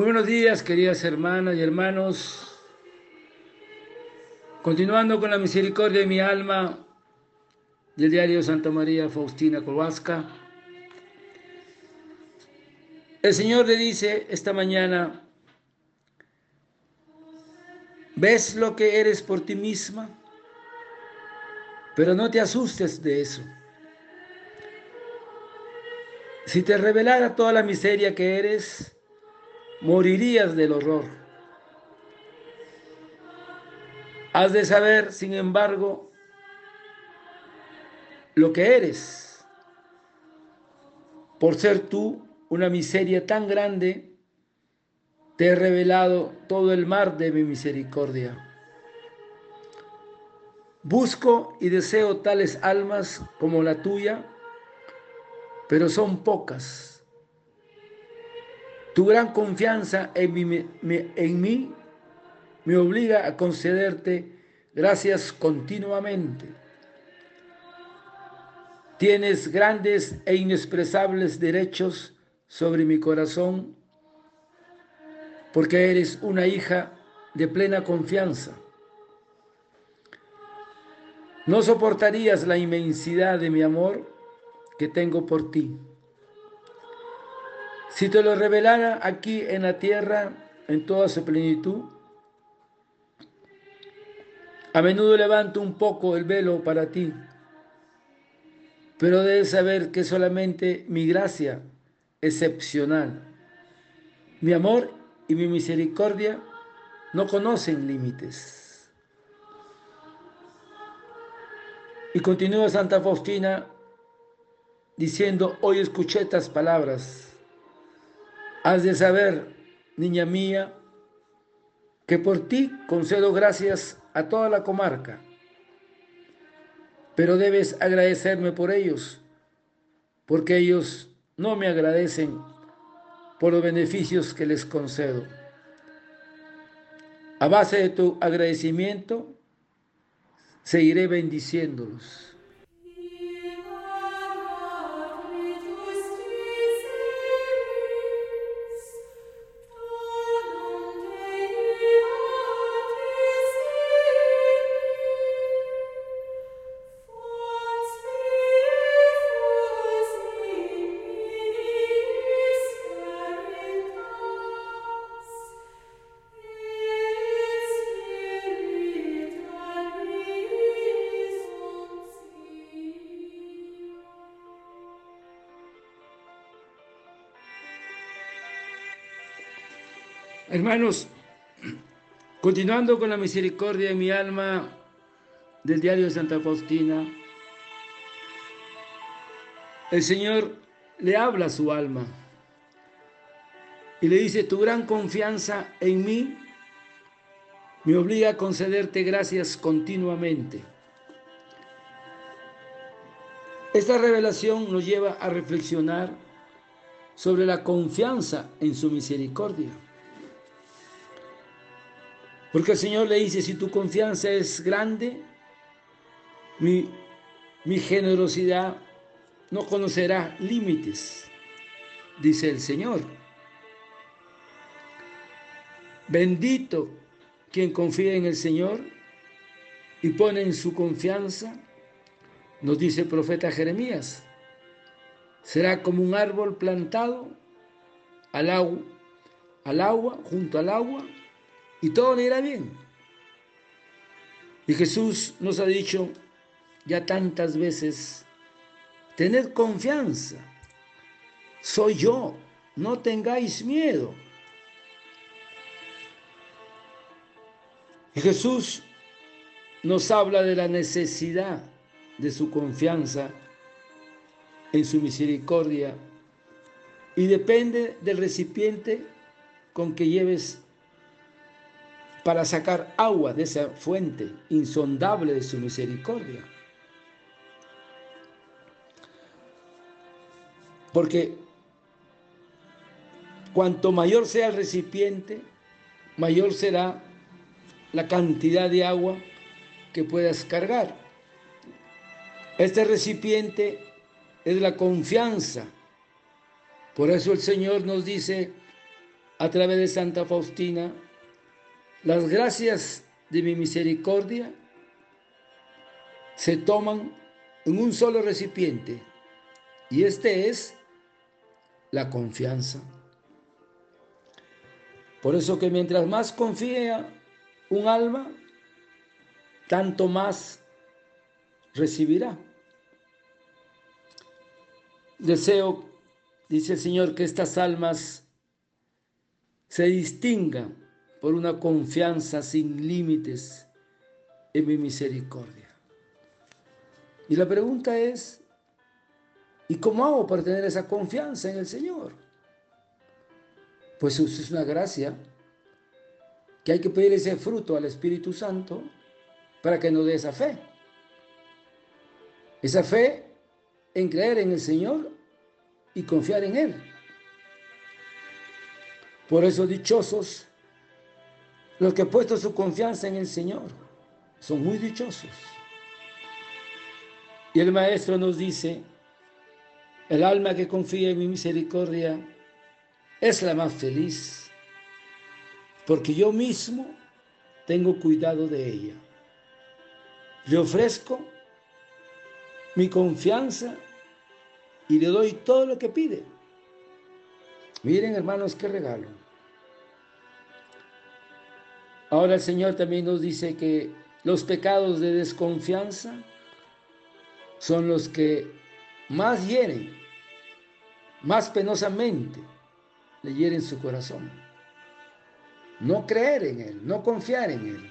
Muy buenos días, queridas hermanas y hermanos. Continuando con la misericordia de mi alma del diario Santa María Faustina Kowalska. El Señor le dice esta mañana, ¿ves lo que eres por ti misma? Pero no te asustes de eso. Si te revelara toda la miseria que eres, morirías del horror. Has de saber, sin embargo, lo que eres. Por ser tú una miseria tan grande, te he revelado todo el mar de mi misericordia. Busco y deseo tales almas como la tuya, pero son pocas tu gran confianza en mí, en mí me obliga a concederte gracias continuamente. Tienes grandes e inexpresables derechos sobre mi corazón porque eres una hija de plena confianza. No soportarías la inmensidad de mi amor que tengo por ti. Si te lo revelara aquí en la tierra en toda su plenitud, a menudo levanto un poco el velo para ti, pero debes saber que solamente mi gracia excepcional, mi amor y mi misericordia no conocen límites. Y continúa Santa Faustina diciendo, hoy escuché estas palabras Has de saber, niña mía, que por ti concedo gracias a toda la comarca, pero debes agradecerme por ellos, porque ellos no me agradecen por los beneficios que les concedo. A base de tu agradecimiento, seguiré bendiciéndolos. Hermanos, continuando con la misericordia de mi alma del diario de Santa Faustina, el Señor le habla a su alma y le dice, tu gran confianza en mí me obliga a concederte gracias continuamente. Esta revelación nos lleva a reflexionar sobre la confianza en su misericordia. Porque el Señor le dice, si tu confianza es grande, mi, mi generosidad no conocerá límites, dice el Señor. Bendito quien confía en el Señor y pone en su confianza, nos dice el profeta Jeremías, será como un árbol plantado al agua, al agua, junto al agua, y todo le irá bien. Y Jesús nos ha dicho ya tantas veces, tened confianza, soy yo, no tengáis miedo. Y Jesús nos habla de la necesidad de su confianza en su misericordia y depende del recipiente con que lleves para sacar agua de esa fuente insondable de su misericordia. Porque cuanto mayor sea el recipiente, mayor será la cantidad de agua que puedas cargar. Este recipiente es la confianza. Por eso el Señor nos dice, a través de Santa Faustina, las gracias de mi misericordia se toman en un solo recipiente y este es la confianza. Por eso que mientras más confía un alma, tanto más recibirá. Deseo, dice el Señor, que estas almas se distingan por una confianza sin límites en mi misericordia. Y la pregunta es, ¿y cómo hago para tener esa confianza en el Señor? Pues es una gracia que hay que pedir ese fruto al Espíritu Santo para que nos dé esa fe. Esa fe en creer en el Señor y confiar en Él. Por eso dichosos los que han puesto su confianza en el Señor. Son muy dichosos. Y el Maestro nos dice, el alma que confía en mi misericordia es la más feliz, porque yo mismo tengo cuidado de ella. Le ofrezco mi confianza y le doy todo lo que pide. Miren, hermanos, qué regalo. Ahora el Señor también nos dice que los pecados de desconfianza son los que más hieren, más penosamente le hieren su corazón. No creer en Él, no confiar en Él.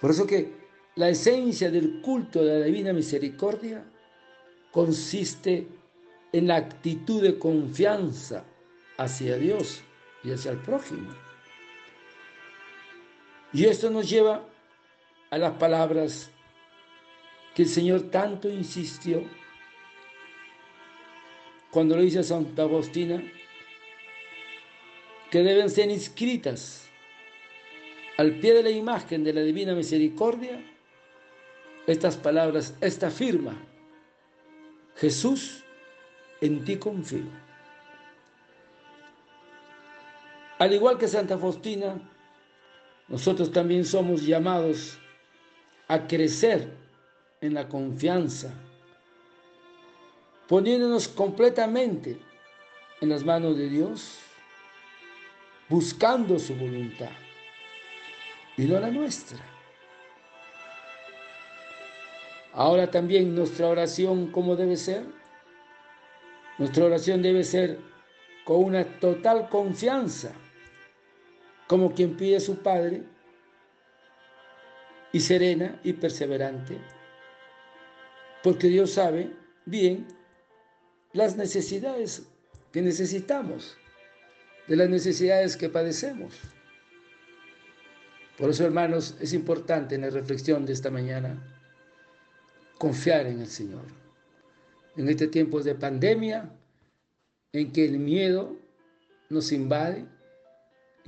Por eso que la esencia del culto de la divina misericordia consiste en la actitud de confianza hacia Dios y hacia el prójimo. Y esto nos lleva a las palabras que el Señor tanto insistió cuando lo dice Santa Agustina, que deben ser inscritas al pie de la imagen de la Divina Misericordia estas palabras, esta firma, Jesús, en ti confío. Al igual que Santa Faustina, nosotros también somos llamados a crecer en la confianza, poniéndonos completamente en las manos de Dios, buscando su voluntad y no la nuestra. Ahora también nuestra oración, ¿cómo debe ser? Nuestra oración debe ser con una total confianza, como quien pide a su Padre, y serena y perseverante, porque Dios sabe bien las necesidades que necesitamos, de las necesidades que padecemos. Por eso, hermanos, es importante en la reflexión de esta mañana confiar en el Señor. En este tiempo de pandemia, en que el miedo nos invade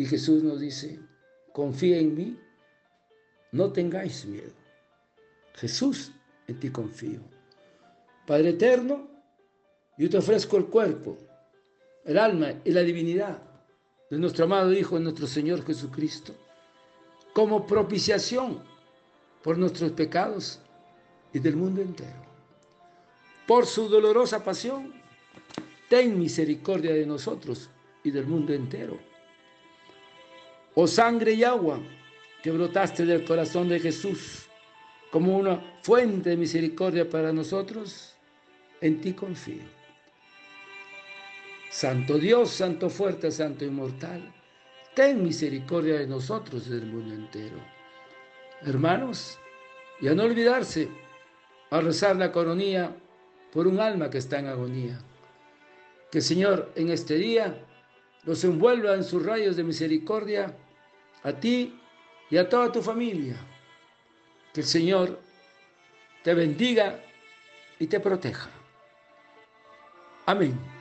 y Jesús nos dice, confía en mí, no tengáis miedo. Jesús, en ti confío. Padre eterno, yo te ofrezco el cuerpo, el alma y la divinidad de nuestro amado Hijo, nuestro Señor Jesucristo, como propiciación por nuestros pecados y del mundo entero. Por su dolorosa pasión, ten misericordia de nosotros y del mundo entero. Oh sangre y agua que brotaste del corazón de Jesús como una fuente de misericordia para nosotros, en ti confío. Santo Dios, Santo fuerte, Santo inmortal, ten misericordia de nosotros y del mundo entero. Hermanos, y a no olvidarse a rezar la coronía por un alma que está en agonía. Que Señor en este día los envuelva en sus rayos de misericordia a ti y a toda tu familia. Que el Señor te bendiga y te proteja. Amén.